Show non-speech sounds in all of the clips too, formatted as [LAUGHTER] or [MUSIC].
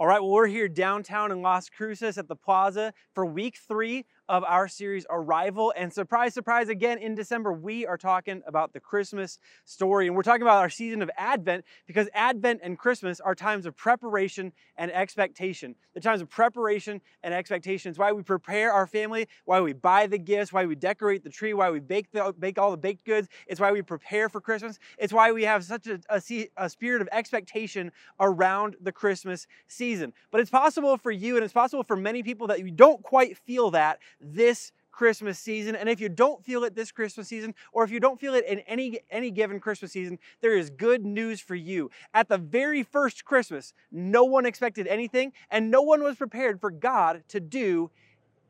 All right, well, we're here downtown in Las Cruces at the plaza for week three of our series Arrival. And surprise, surprise, again in December, we are talking about the Christmas story. And we're talking about our season of Advent because Advent and Christmas are times of preparation and expectation. The times of preparation and expectation. It's why we prepare our family, why we buy the gifts, why we decorate the tree, why we bake, the, bake all the baked goods. It's why we prepare for Christmas. It's why we have such a, a, a spirit of expectation around the Christmas season. But it's possible for you and it's possible for many people that you don't quite feel that this Christmas season. And if you don't feel it this Christmas season, or if you don't feel it in any, any given Christmas season, there is good news for you. At the very first Christmas, no one expected anything, and no one was prepared for God to do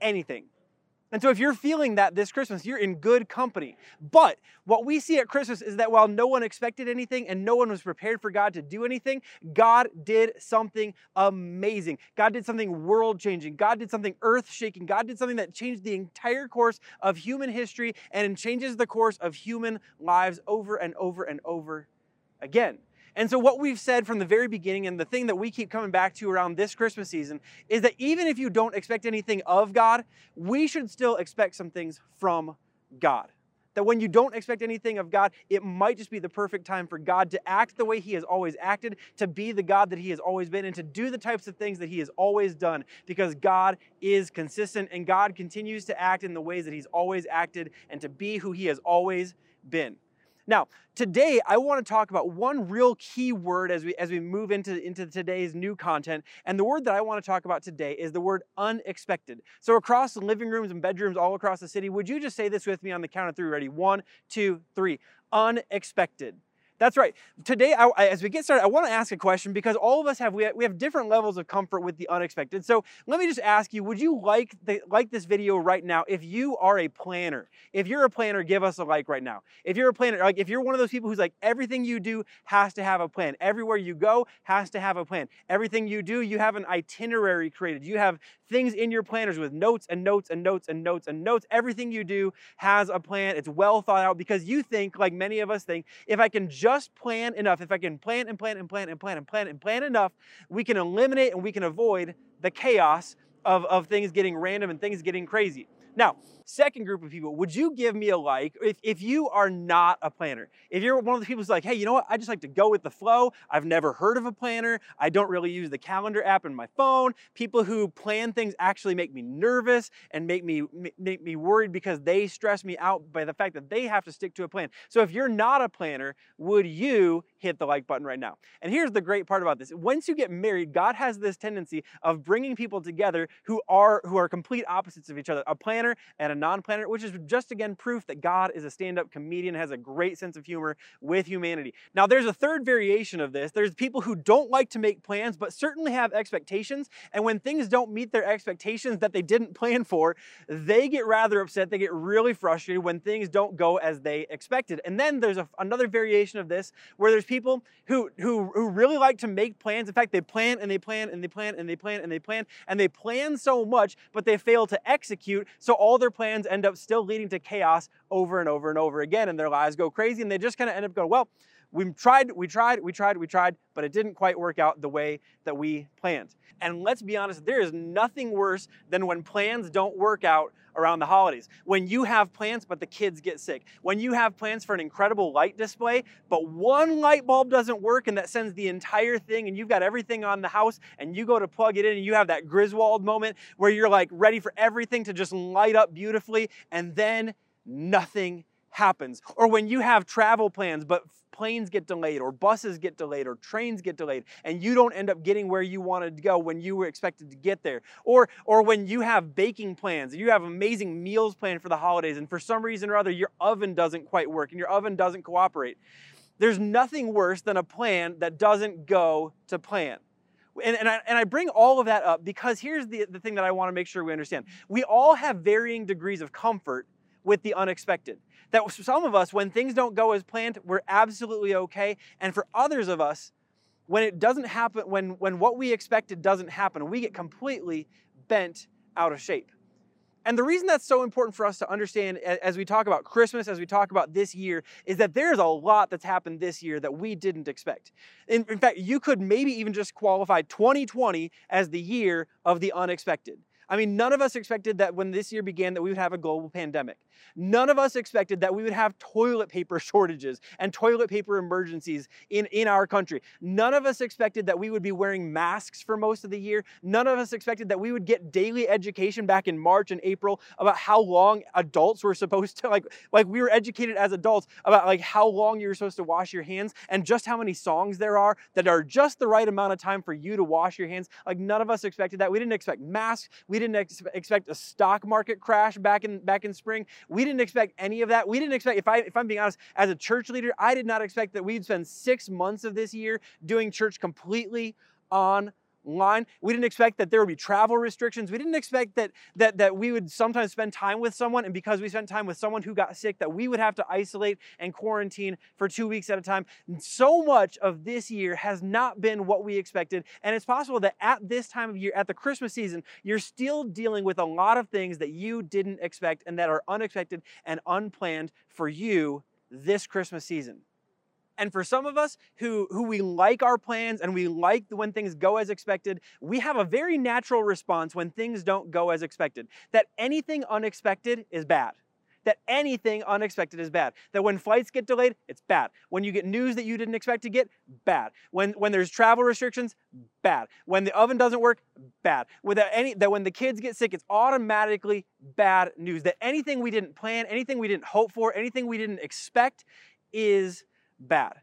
anything. And so, if you're feeling that this Christmas, you're in good company. But what we see at Christmas is that while no one expected anything and no one was prepared for God to do anything, God did something amazing. God did something world changing. God did something earth shaking. God did something that changed the entire course of human history and changes the course of human lives over and over and over again. And so, what we've said from the very beginning, and the thing that we keep coming back to around this Christmas season, is that even if you don't expect anything of God, we should still expect some things from God. That when you don't expect anything of God, it might just be the perfect time for God to act the way He has always acted, to be the God that He has always been, and to do the types of things that He has always done, because God is consistent and God continues to act in the ways that He's always acted and to be who He has always been. Now, today I want to talk about one real key word as we as we move into, into today's new content. And the word that I want to talk about today is the word unexpected. So across the living rooms and bedrooms all across the city, would you just say this with me on the count of three? Ready? One, two, three. Unexpected. That's right. Today, I, as we get started, I want to ask a question because all of us have we, have we have different levels of comfort with the unexpected. So let me just ask you: Would you like the, like this video right now if you are a planner? If you're a planner, give us a like right now. If you're a planner, like if you're one of those people who's like everything you do has to have a plan. Everywhere you go has to have a plan. Everything you do, you have an itinerary created. You have things in your planners with notes and notes and notes and notes and notes. Everything you do has a plan. It's well thought out because you think, like many of us think, if I can just plan enough, if I can plan and plan and plan and plan and plan and plan enough, we can eliminate and we can avoid the chaos of, of things getting random and things getting crazy. Now, second group of people, would you give me a like if, if you are not a planner? If you're one of the people who's like, hey, you know what? I just like to go with the flow. I've never heard of a planner. I don't really use the calendar app in my phone. People who plan things actually make me nervous and make me make me worried because they stress me out by the fact that they have to stick to a plan. So if you're not a planner, would you hit the like button right now? And here's the great part about this. Once you get married, God has this tendency of bringing people together who are who are complete opposites of each other. A planner planner and a non-planner, which is just again proof that God is a stand-up comedian, has a great sense of humor with humanity. Now there's a third variation of this. There's people who don't like to make plans, but certainly have expectations. And when things don't meet their expectations that they didn't plan for, they get rather upset. They get really frustrated when things don't go as they expected. And then there's a, another variation of this where there's people who, who, who really like to make plans. In fact, they plan and they plan and they plan and they plan and they plan and they plan so much, but they fail to execute. So all their plans end up still leading to chaos over and over and over again, and their lives go crazy, and they just kind of end up going, well, we tried, we tried, we tried, we tried, but it didn't quite work out the way that we planned. And let's be honest, there is nothing worse than when plans don't work out around the holidays. When you have plans, but the kids get sick. When you have plans for an incredible light display, but one light bulb doesn't work and that sends the entire thing, and you've got everything on the house, and you go to plug it in, and you have that Griswold moment where you're like ready for everything to just light up beautifully, and then nothing happens. Or when you have travel plans, but planes get delayed, or buses get delayed, or trains get delayed, and you don't end up getting where you wanted to go when you were expected to get there. Or, or when you have baking plans, you have amazing meals planned for the holidays, and for some reason or other, your oven doesn't quite work and your oven doesn't cooperate. There's nothing worse than a plan that doesn't go to plan. And, and, I, and I bring all of that up because here's the, the thing that I want to make sure we understand. We all have varying degrees of comfort with the unexpected. That for some of us, when things don't go as planned, we're absolutely okay. And for others of us, when it doesn't happen, when, when what we expected doesn't happen, we get completely bent out of shape. And the reason that's so important for us to understand as we talk about Christmas, as we talk about this year, is that there's a lot that's happened this year that we didn't expect. In, in, fact, you could maybe even just qualify 2020 as the year of the unexpected. I mean, none of us expected that when this year began that we would have a global pandemic. None of us expected that we would have toilet paper [LAUGHS] shortages and toilet paper emergencies in, in our country. None of us expected that we would be wearing masks for most of the year. None of us expected that we would get daily education back in March and April about how long adults were supposed to [LAUGHS] like like we were educated as adults about like how long you're supposed to wash your hands and just how many songs there are that are just the right amount of time for you to wash your hands. Like none of us expected that. We didn't expect masks. We didn't ex- expect a stock market crash back in back in spring. We didn't expect any of that. We didn't expect, if, I, if I'm being honest, as a church leader, I did not expect that we'd spend six months of this year doing church completely on line. We didn't expect that there would be travel restrictions. We didn't expect that, that, that we would sometimes spend time with someone, and because we spent time with someone who got sick, that we would have to isolate and quarantine for two weeks at a time. So much of this year has not been what we expected, and it's possible that at this time of year, at the Christmas season, you're still dealing with a lot of things that you didn't expect and that are unexpected and unplanned for you this Christmas season. And for some of us who, who we like our plans and we like when things go as expected, we have a very natural response when things don't go as expected. That anything unexpected is bad that anything unexpected is bad. That when flights get delayed, it's bad. When you get news that you didn't expect to get, bad. When when there's travel restrictions, bad. When the oven doesn't work, bad. Without any that when the kids get sick, it's automatically bad news. That anything we didn't plan, anything we didn't hope for, anything we didn't expect is bad.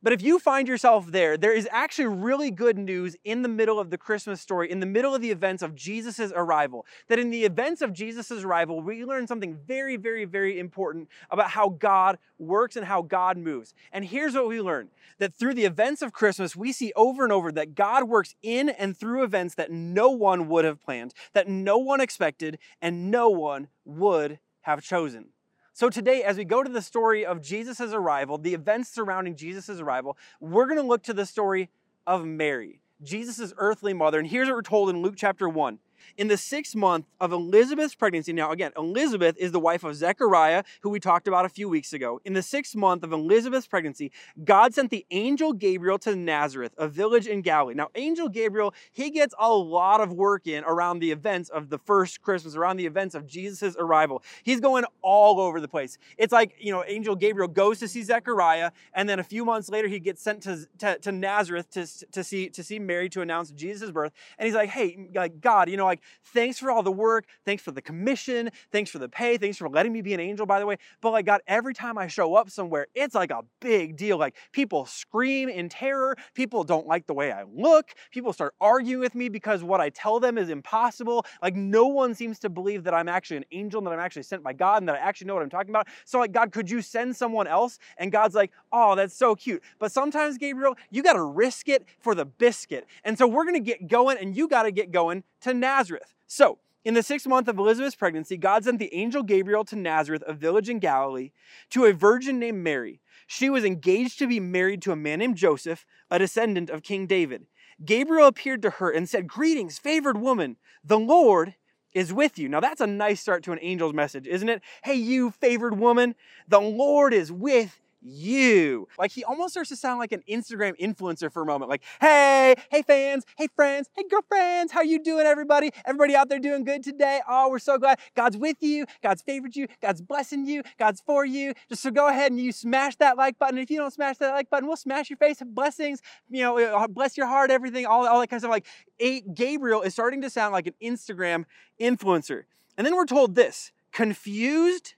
But if you find yourself there, there is actually really good news in the middle of the Christmas story, in the middle of the events of Jesus' arrival. That in the events of Jesus' arrival, we learn something very, very, very important about how God works and how God moves. And here's what we learn that through the events of Christmas, we see over and over that God works in and through events that no one would have planned, that no one expected, and no one would have chosen. So today, as we go to the story of Jesus' arrival, the events surrounding Jesus' arrival, we're going to look to the story of Mary, Jesus' earthly mother. And here's what we're told in Luke chapter 1 in the sixth month of Elizabeth's pregnancy. Now, again, Elizabeth is the wife of Zechariah, who we talked about a few weeks ago. In the sixth month of Elizabeth's pregnancy, God sent the angel Gabriel to Nazareth, a village in Galilee. Now, angel Gabriel, he gets a lot of work in around the events of the first Christmas, around the events of Jesus' arrival. He's going all over the place. It's like, you know, angel Gabriel goes to see Zechariah, and then a few months later, he gets sent to, to, to Nazareth to, to, see, to see Mary to announce Jesus' birth. And he's like, hey, like, God, you know, like, thanks for all the work. Thanks for the commission. Thanks for the pay. Thanks for letting me be an angel, by the way. But like, God, every time I show up somewhere, it's like a big deal. Like, people scream in terror. People don't like the way I look. People start arguing with me because what I tell them is impossible. Like, no one seems to believe that I'm actually an angel and that I'm actually sent by God and that I actually know what I'm talking about. So, like, God, could you send someone else? And God's like, oh, that's so cute. But sometimes, Gabriel, you got to risk it for the biscuit. And so we're going to get going and you got to get going to Nazareth. So, in the sixth month of Elizabeth's pregnancy, God sent the angel Gabriel to Nazareth, a village in Galilee, to a virgin named Mary. She was engaged to be married to a man named Joseph, a descendant of King David. Gabriel appeared to her and said, Greetings, favored woman, the Lord is with you. Now, that's a nice start to an angel's message, isn't it? Hey, you favored woman, the Lord is with you. Like he almost starts to sound like an Instagram influencer for a moment. Like, hey, hey fans, hey friends, hey girlfriends, how you doing everybody? Everybody out there doing good today? Oh, we're so glad. God's with you. God's favored you. God's blessing you. God's for you. Just so go ahead and you smash that like button. If you don't smash that like button, we'll smash your face. Blessings, you know, uh, bless your heart, everything, all, all that kind of stuff. Like a, Gabriel is starting to sound like an Instagram influencer. And then we're told this, confused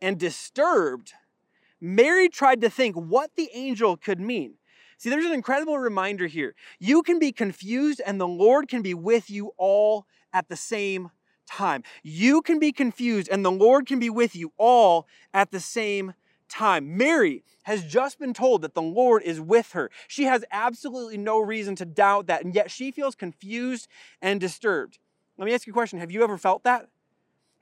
and disturbed Mary tried to think what the angel could mean. See, there's an incredible reminder here. You can be confused, and the Lord can be with you all at the same time. You can be confused, and the Lord can be with you all at the same time. Mary has just been told that the Lord is with her. She has absolutely no reason to doubt that, and yet she feels confused and disturbed. Let me ask you a question Have you ever felt that?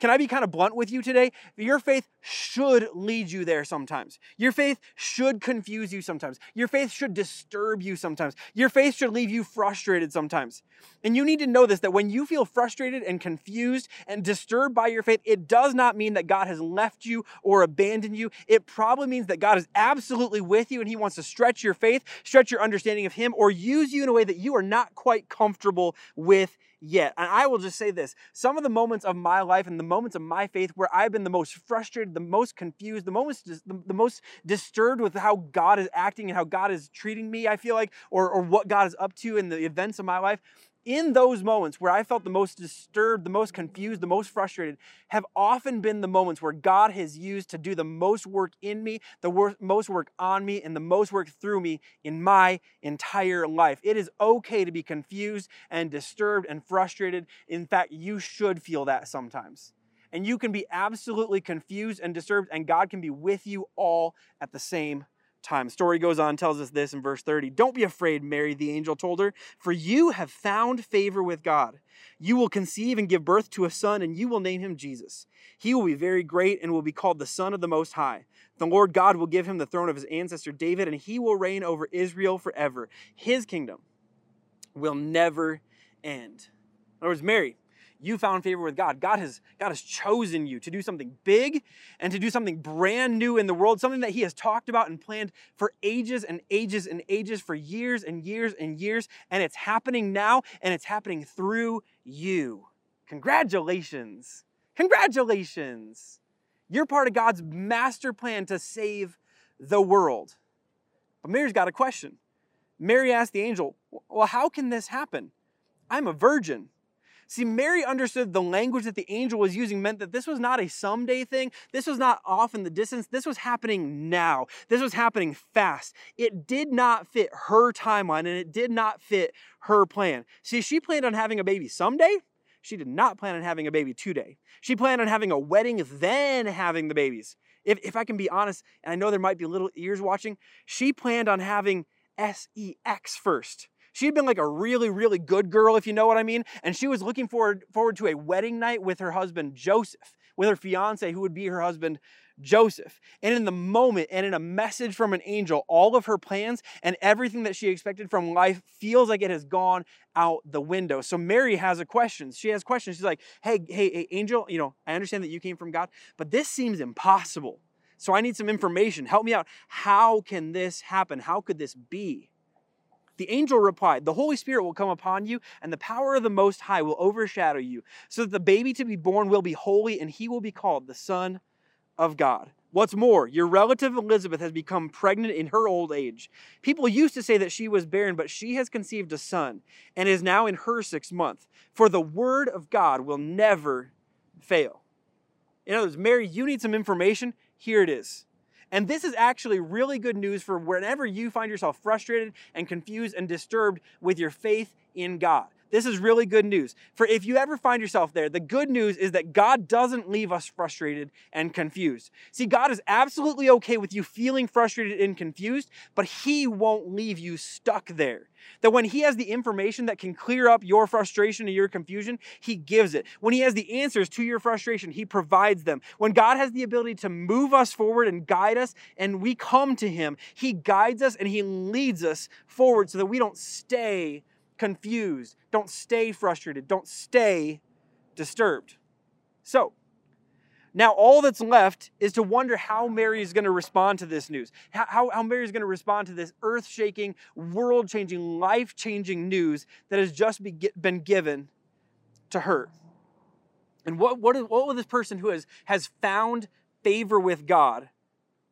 Can I be kind of blunt with you today? Your faith should lead you there sometimes. Your faith should confuse you sometimes. Your faith should disturb you sometimes. Your faith should leave you frustrated sometimes. And you need to know this that when you feel frustrated and confused and disturbed by your faith, it does not mean that God has left you or abandoned you. It probably means that God is absolutely with you and He wants to stretch your faith, stretch your understanding of Him, or use you in a way that you are not quite comfortable with yet. And I will just say this some of the moments of my life and the moments of my faith where I've been the most frustrated, the most confused, the most, the, the most disturbed with how God is acting and how God is treating me, I feel like, or, or what God is up to in the events of my life in those moments where I felt the most disturbed, the most confused, the most frustrated, have often been the moments where God has used to do the most work in me, the wor- most work on me, and the most work through me in my entire life. It is okay to be confused and disturbed and frustrated. In fact, you should feel that sometimes. And you can be absolutely confused and disturbed, and God can be with you all at the same time. Story goes on, tells us this in verse 30. Don't be afraid, Mary, the angel told her, for you have found favor with God. You will conceive and give birth to a son, and you will name him Jesus. He will be very great and will be called the Son of the Most High. The Lord God will give him the throne of his ancestor David, and he will reign over Israel forever. His kingdom will never end. In other words, Mary, you found favor with God. God has, God has chosen you to do something big and to do something brand new in the world, something that He has talked about and planned for ages and ages and ages, for years and years and years. And it's happening now and it's happening through you. Congratulations. Congratulations. You're part of God's master plan to save the world. But Mary's got a question. Mary asked the angel, Well, how can this happen? I'm a virgin. See, Mary understood the language that the angel was using meant that this was not a someday thing. This was not off in the distance. This was happening now. This was happening fast. It did not fit her timeline and it did not fit her plan. See, she planned on having a baby someday. She did not plan on having a baby today. She planned on having a wedding, then having the babies. If, if I can be honest, and I know there might be little ears watching, she planned on having SEX first. She had been like a really, really good girl, if you know what I mean. And she was looking forward, forward to a wedding night with her husband, Joseph, with her fiance, who would be her husband, Joseph. And in the moment and in a message from an angel, all of her plans and everything that she expected from life feels like it has gone out the window. So Mary has a question. She has questions. She's like, hey, hey, hey, angel, you know, I understand that you came from God, but this seems impossible. So I need some information. Help me out. How can this happen? How could this be? The angel replied, The Holy Spirit will come upon you, and the power of the Most High will overshadow you, so that the baby to be born will be holy, and he will be called the Son of God. What's more, your relative Elizabeth has become pregnant in her old age. People used to say that she was barren, but she has conceived a son and is now in her sixth month. For the word of God will never fail. In other words, Mary, you need some information. Here it is. And this is actually really good news for whenever you find yourself frustrated and confused and disturbed with your faith in God. This is really good news. For if you ever find yourself there, the good news is that God doesn't leave us frustrated and confused. See, God is absolutely okay with you feeling frustrated and confused, but He won't leave you stuck there. That when He has the information that can clear up your frustration and your confusion, He gives it. When He has the answers to your frustration, He provides them. When God has the ability to move us forward and guide us, and we come to Him, He guides us and He leads us forward so that we don't stay confused. Don't stay frustrated. Don't stay disturbed. So, now all that's left is to wonder how Mary is going to respond to this news. How, how Mary is going to respond to this earth shaking, world changing, life changing news that has just be, been given to her. And what, what, is, what will this person who has, has found favor with God,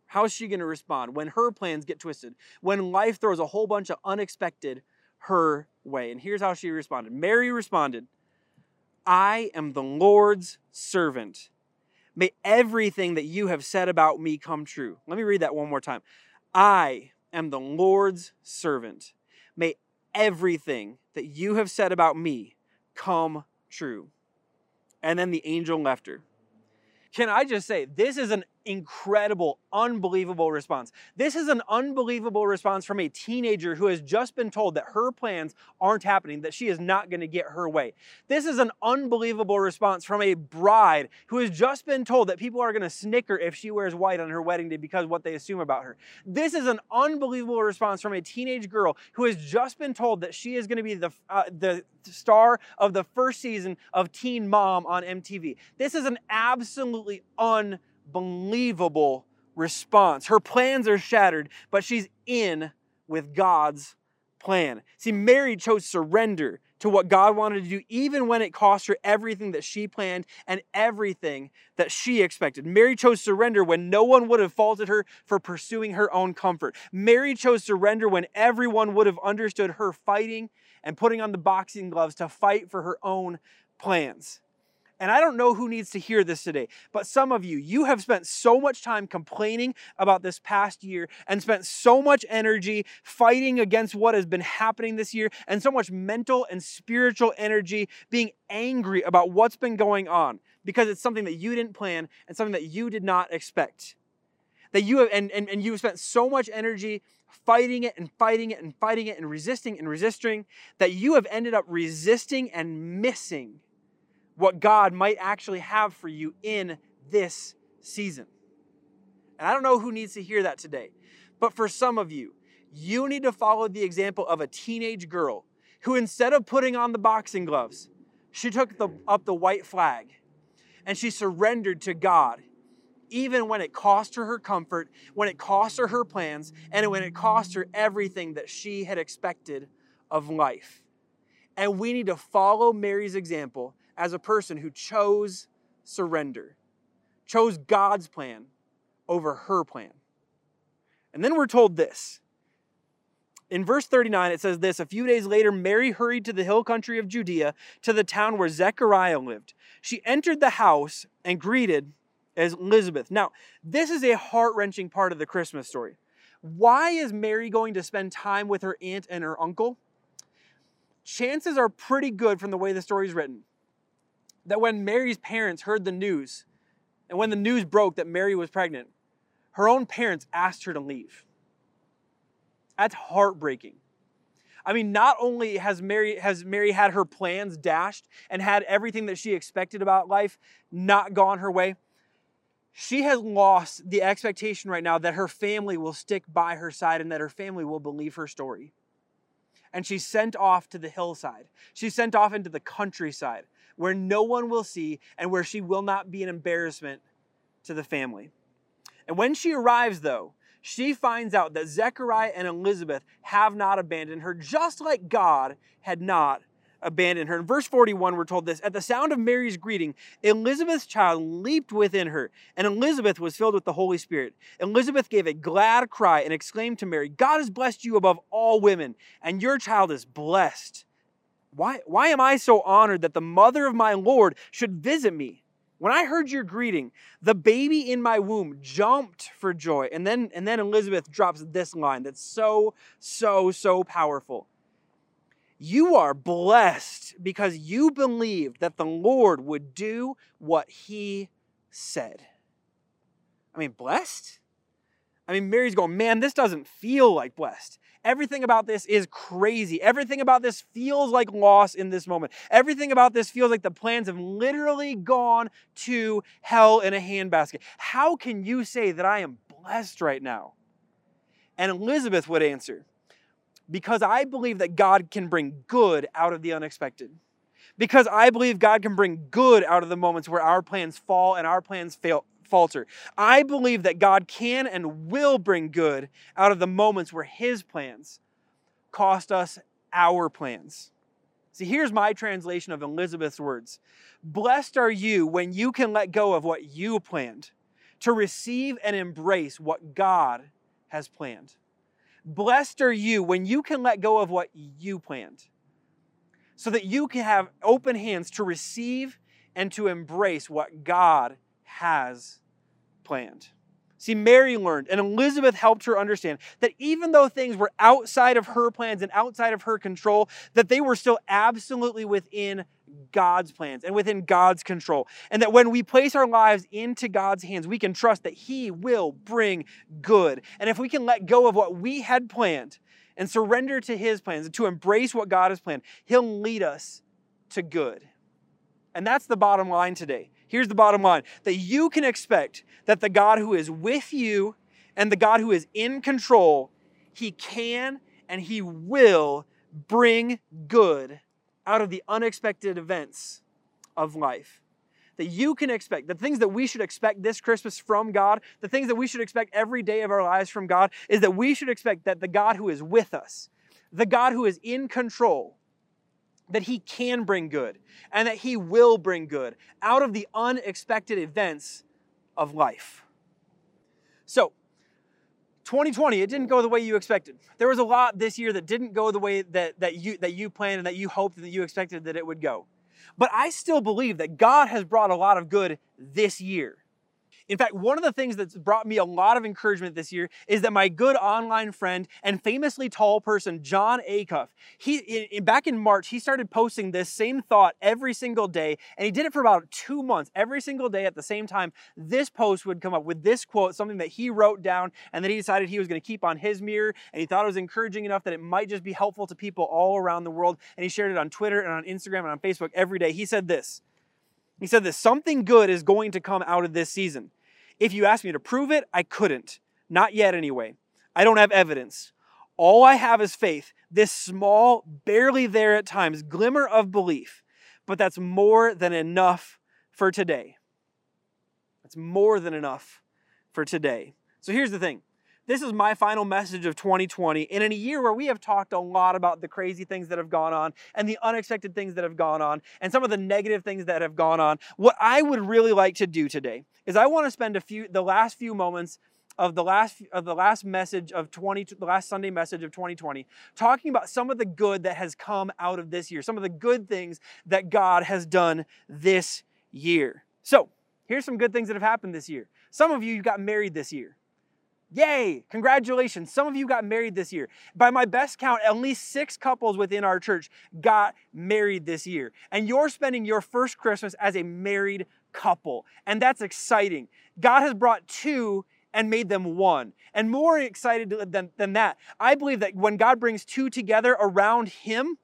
how is she going to respond when her plans get twisted? When life throws a whole bunch of unexpected her way. And here's how she responded Mary responded, I am the Lord's servant. May everything that you have said about me come true. Let me read that one more time. I am the Lord's servant. May everything that you have said about me come true. And then the angel left her. Can I just say, this is an incredible, unbelievable response. This is an unbelievable response from a teenager who has just been told that her plans aren't happening, that she is not going to get her way. This is an unbelievable response from a bride who has just been told that people are going to snicker if she wears white on her wedding day because what they assume about her. This is an unbelievable response from a teenage girl who has just been told that she is going to be the, uh, the star of the first season of Teen Mom on MTV. This is an absolutely unbelievable response. Her plans are shattered, but she's in with God's plan. See, Mary chose surrender to what God wanted to do, even when it cost her everything that she planned and everything that she expected. Mary chose surrender when no one would have faulted her for pursuing her own comfort. Mary chose surrender when everyone would have understood her fighting and putting on the boxing gloves to fight for her own plans. And I don't know who needs to hear this today, but some of you, you have spent so much time complaining about this past year and spent so much energy fighting against what has been happening this year and so much mental and spiritual energy being angry about what's been going on because it's something that you didn't plan and something that you did not expect. That you have, and, and, and you have spent so much energy fighting it and fighting it and fighting it and resisting and resisting that you have ended up resisting and missing what God might actually have for you in this season. And I don't know who needs to hear that today, but for some of you, you need to follow the example of a teenage girl who, instead of putting on the boxing gloves, she took the, up the white flag and she surrendered to God, even when it cost her her comfort, when it cost her her plans, and when it cost her everything that she had expected of life. And we need to follow Mary's example as a person who chose surrender, chose God's plan over her plan. And then we're told this. In verse 39, it says this A few days later, Mary hurried to the hill country of Judea to the town where Zechariah lived. She entered the house and greeted as Elizabeth. Now, this is a heart wrenching part of the Christmas story. Why is Mary going to spend time with her aunt and her uncle? Chances are pretty good from the way the story is written that when Mary's parents heard the news, and when the news broke that Mary was pregnant, her own parents asked her to leave. That's heartbreaking. I mean, not only has Mary has Mary had her plans dashed and had everything that she expected about life not gone her way, she has lost the expectation right now that her family will stick by her side and that her family will believe her story. And she's sent off to the hillside. She's sent off into the countryside where no one will see and where she will not be an embarrassment to the family. And when she arrives, though, she finds out that Zechariah and Elizabeth have not abandoned her, just like God had not abandoned her. In verse 41, we're told this At the sound of Mary's greeting, Elizabeth's child leaped within her, and Elizabeth was filled with the Holy Spirit. Elizabeth gave a glad cry and exclaimed to Mary, God has blessed you above all women, and your child is blessed. Why, why am I so honored that the mother of my Lord should visit me? When I heard your greeting, the baby in my womb jumped for joy. And then, and then Elizabeth drops this line that's so, so, so powerful. You are blessed because you believed that the Lord would do what he said. I mean, blessed? I mean, Mary's going, man, this doesn't feel like blessed. Everything about this is crazy. Everything about this feels like loss in this moment. Everything about this feels like the plans have literally gone to hell in a handbasket. How can you say that I am blessed right now? And Elizabeth would answer, because I believe that God can bring good out of the unexpected. Because I believe God can bring good out of the moments where our plans fall and our plans fail, falter. I believe that God can and will bring good out of the moments where His plans cost us our plans. See, here's my translation of Elizabeth's words Blessed are you when you can let go of what you planned to receive and embrace what God has planned. Blessed are you when you can let go of what you planned so that you can have open hands to receive and to embrace what God has planned. See, Mary learned and Elizabeth helped her understand that even though things were outside of her plans and outside of her control, that they were still absolutely within God's plans and within God's control. And that when we place our lives into God's hands, we can trust that He will bring good. And if we can let go of what we had planned and surrender to His plans and to embrace what God has planned, He'll lead us to good. And that's the bottom line today. Here's the bottom line that you can expect that the God who is with you and the God who is in control, He can and He will bring good out of the unexpected events of life. That you can expect, the things that we should expect this Christmas from God, the things that we should expect every day of our lives from God, is that we should expect that the God who is with us, the God who is in control, that He can bring good and that He will bring good out of the unexpected events of life. So, 2020, it didn't go the way you expected. There was a lot this year that didn't go the way that, that, you, that you planned and that you hoped and that you expected that it would go. But I still believe that God has brought a lot of good this year. In fact, one of the things that's brought me a lot of encouragement this year is that my good online friend and famously tall person, Jon Acuff, he in, back in March, he started posting this same thought every single day, and he did it for about two months. Every single day at the same time, this post would come up with this quote, something that he wrote down, and that he decided he was going to keep on his mirror, and he thought it was encouraging enough that it might just be helpful to people all around the world. And he shared it on Twitter and on Instagram and on Facebook every day. He said this. He said this something good is going to come out of this season. If you asked me to prove it, I couldn't. Not yet, anyway. I don't have evidence. All I have is faith, this small, barely there at times glimmer of belief, but that's more than enough for today. That's more than enough for today. So here's the thing this is my final message of 2020. And in a year where we have talked a lot about the crazy things that have gone on and the unexpected things that have gone on and some of the negative things that have gone on, what I would really like to do today is I want to spend a few the last few moments of the last of the last message of 20 the last Sunday message of 2020 talking about some of the good that has come out of this year some of the good things that God has done this year so here's some good things that have happened this year some of you got married this year Yay! Congratulations. Some of you got married this year. By my best count, at least six couples within our church got married this year. And you're spending your first Christmas as a married couple. And that's exciting. God has brought two and made them one. And more excited than, than that, I believe that when God brings two together around Him,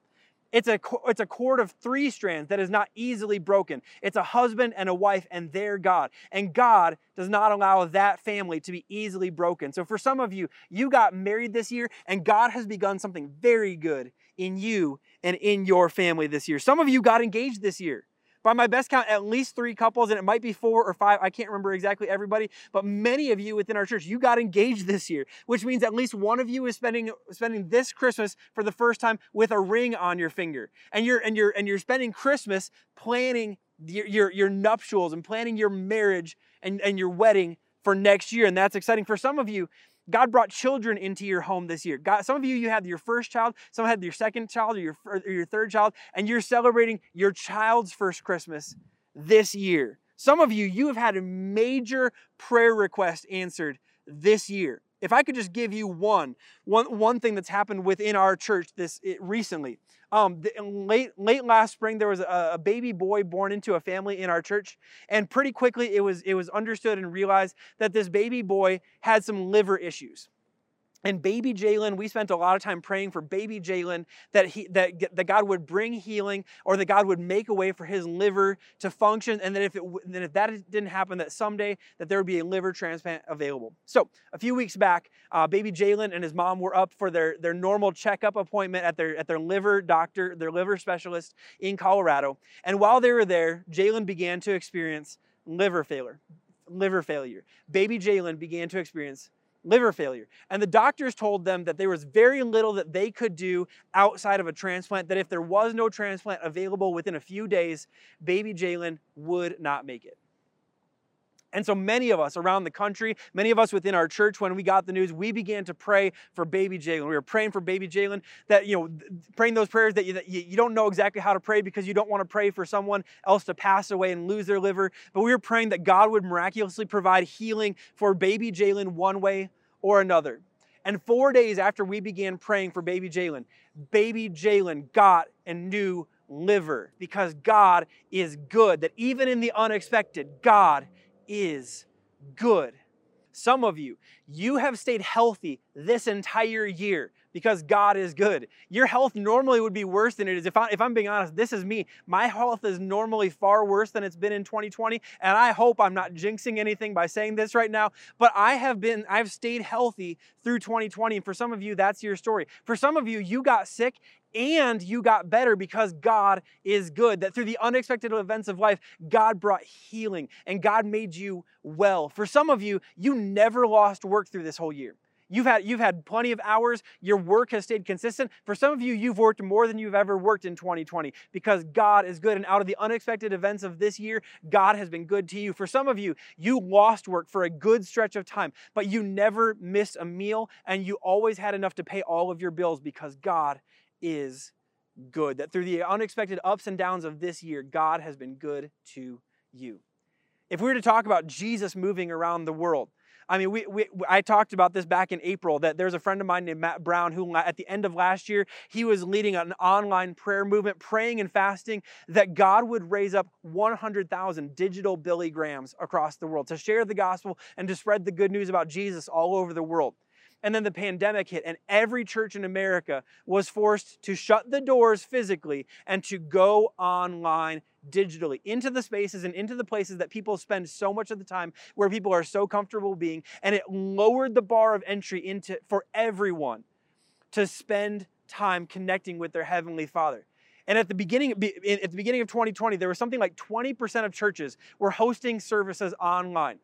it's a, it's a cord of three strands that is not easily broken. It's a husband and a wife and their God. And God does not allow that family to be easily broken. So for some of you, you got married this year and God has begun something very good in you and in your family this year. Some of you got engaged this year by my best count, at least three couples, and it might be four or five. I can't remember exactly everybody, but many of you within our church, you got engaged this year, which means at least one of you is spending spending this Christmas for the first time with a ring on your finger, and you're and you're and you're spending Christmas planning your your, your nuptials and planning your marriage and, and your wedding for next year, and that's exciting for some of you. God brought children into your home this year. God, some of you, you had your first child, some had your second child or your, or your third child, and you're celebrating your child's first Christmas this year. Some of you, you have had a major prayer request answered this year. If I could just give you one, one, one thing that's happened within our church this it, recently. Um, the, late, late last spring, there was a, a, baby boy born into a family in our church, and pretty quickly it was, it was understood and realized that this baby boy had some liver issues. And baby Jalen, we spent a lot of time praying for baby Jalen that he that, that God would bring healing or that God would make a way for his liver to function, and that if it then if that didn't happen, that someday that there would be a liver transplant available. So a few weeks back, uh, baby Jalen and his mom were up for their their normal checkup appointment at their at their liver doctor, their liver specialist in Colorado. And while they were there, Jalen began to experience liver failure. Liver failure. Baby Jalen began to experience liver failure. And the doctors told them that there was very little that they could do outside of a transplant, that if there was no transplant available within a few days, baby Jalen would not make it. And so many of us around the country, many of us within our church, when we got the news, we began to pray for baby Jalen. We were praying for baby Jalen that, you know, praying those prayers that you, that you don't know exactly how to pray because you don't want to pray for someone else to pass away and lose their liver. But we were praying that God would miraculously provide healing for baby Jalen one way or another. And four days after we began praying for baby Jalen, baby Jalen got a new liver because God is good, that even in the unexpected, God is good. Some of you, you have stayed healthy this entire year because God is good. Your health normally would be worse than it is. If, I, if I'm being honest, this is me. My health is normally far worse than it's been in 2020. And I hope I'm not jinxing anything by saying this right now. But I have been, I've stayed healthy through 2020. And for some of you, that's your story. For some of you, you got sick and you got better because God is good. That through the unexpected events of life, God brought healing and God made you well. For some of you, you never lost work through this whole year. You've had, you've had plenty of hours. Your work has stayed consistent. For some of you, you've worked more than you've ever worked in 2020 because God is good. And out of the unexpected events of this year, God has been good to you. For some of you, you lost work for a good stretch of time, but you never missed a meal and you always had enough to pay all of your bills because God is good. That through the unexpected ups and downs of this year, God has been good to you. If we were to talk about Jesus moving around the world, I mean, we, we, I talked about this back in April that there's a friend of mine named Matt Brown who, at the end of last year, he was leading an online prayer movement, praying and fasting that God would raise up 100,000 digital Billy Grahams across the world to share the gospel and to spread the good news about Jesus all over the world. And then the pandemic hit, and every church in America was forced to shut the doors physically and to go online digitally into the spaces and into the places that people spend so much of the time where people are so comfortable being. And it lowered the bar of entry into for everyone to spend time connecting with their heavenly Father. And at the beginning, at the beginning of 2020, there was something like 20% of churches were hosting services online.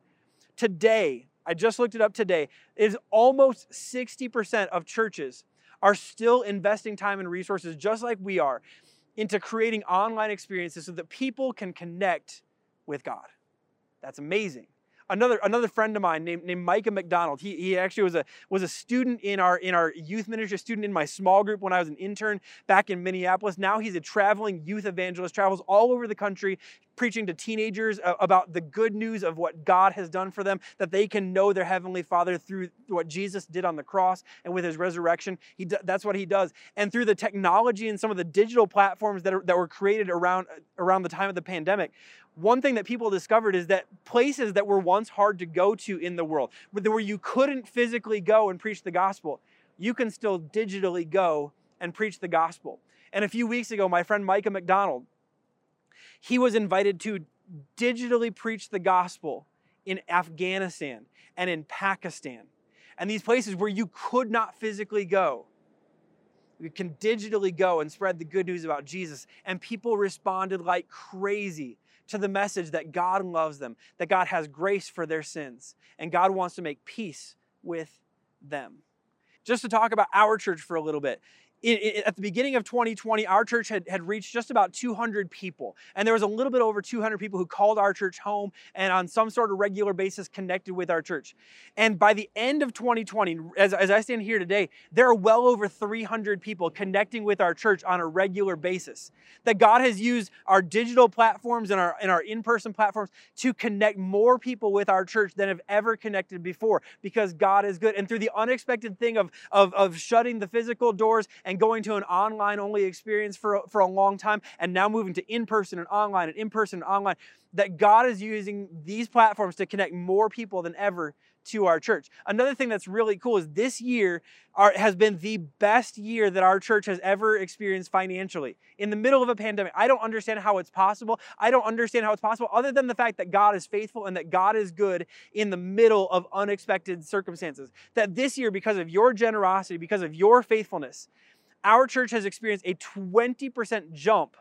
Today, I just looked it up today, is almost 60% of churches are still investing time and resources just like we are into creating online experiences so that people can connect with God. That's amazing another another friend of mine named, named Micah McDonald. He, he actually was a was a student in our in our youth ministry, student in my small group when I was an intern back in Minneapolis. Now he's a traveling youth evangelist, travels all over the country preaching to teenagers uh, about the good news of what God has done for them, that they can know their heavenly Father through what Jesus did on the cross and with his resurrection. He that's what he does. And through the technology and some of the digital platforms that, are, that were created around around the time of the pandemic, one thing that people discovered is that places that were once hard to go to in the world, where you couldn't physically go and preach the gospel, you can still digitally go and preach the gospel. And a few weeks ago, my friend Micah McDonald, he was invited to digitally preach the gospel in Afghanistan and in Pakistan. And these places where you could not physically go, you can digitally go and spread the good news about Jesus. And people responded like crazy to the message that God loves them, that God has grace for their sins, and God wants to make peace with them. Just to talk about our church for a little bit at the beginning of 2020, our church had, had reached just about 200 people. And there was a little bit over 200 people who called our church home and on some sort of regular basis connected with our church. And by the end of 2020, as, as I stand here today, there are well over 300 people connecting with our church on a regular basis. That God has used our digital platforms and our, and our in person platforms to connect more people with our church than have ever connected before because God is good. And through the unexpected thing of, of, of shutting the physical doors going to an online only experience for, for a long time and now moving to in person and online and in person and online, that God is using these platforms to connect more people than ever to our church. Another thing that's really cool is this year our, has been the best year that our church has ever experienced financially. In the middle of a pandemic, I don't understand how it's possible. I don't understand how it's possible other than the fact that God is faithful and that God is good in the middle of unexpected circumstances. That this year, because of your generosity, because of your faithfulness, our church has experienced a 20% jump,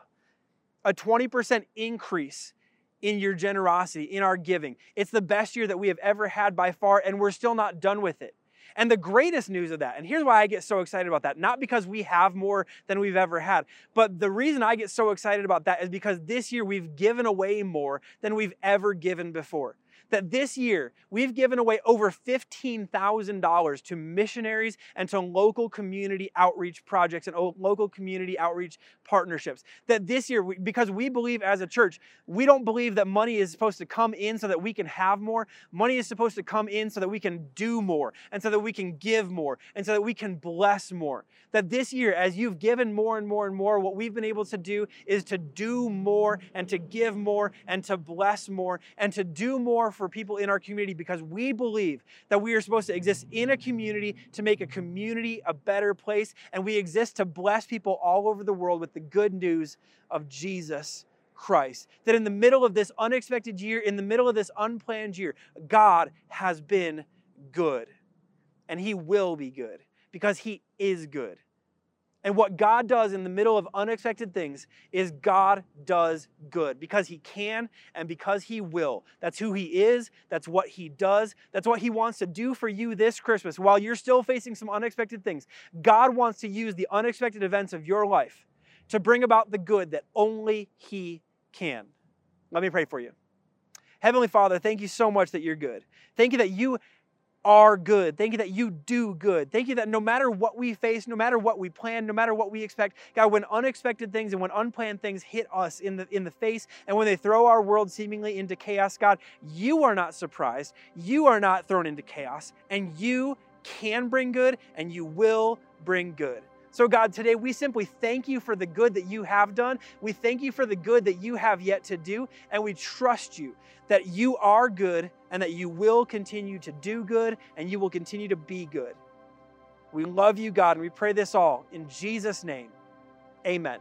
a 20% increase in your generosity, in our giving. It's the best year that we have ever had by far, and we're still not done with it. And the greatest news of that, and here's why I get so excited about that, not because we have more than we've ever had, but the reason I get so excited about that is because this year we've given away more than we've ever given before that this year we've given away over $15,000 to missionaries and to local community outreach projects and local community outreach partnerships. That this year, because we believe as a church, we don't believe that money is supposed to come in so that we can have more. Money is supposed to come in so that we can do more and so that we can give more and so that we can bless more. That this year, as you've given more and more and more, what we've been able to do is to do more and to give more and to bless more and to do more for people in our community because we believe that we are supposed to exist in a community to make a community a better place and we exist to bless people all over the world with the good news of Jesus Christ. That in the middle of this unexpected year, in the middle of this unplanned year, God has been good. And He will be good because He is good. And what God does in the middle of unexpected things is God does good because He can and because He will. That's who He is. That's what He does. That's what He wants to do for you this Christmas. While you're still facing some unexpected things, God wants to use the unexpected events of your life to bring about the good that only He can. Let me pray for you. Heavenly Father, thank you so much that you're good. Thank you that you are good. Thank you that you do good. Thank you that no matter what we face, no matter what we plan, no matter what we expect, God, when unexpected things and when unplanned things hit us in the in the face and when they throw our world seemingly into chaos, God, you are not surprised. You are not thrown into chaos, and you can bring good and you will bring good. So, God, today we simply thank you for the good that you have done. We thank you for the good that you have yet to do. And we trust you that you are good and that you will continue to do good and you will continue to be good. We love you, God, and we pray this all in Jesus' name. Amen.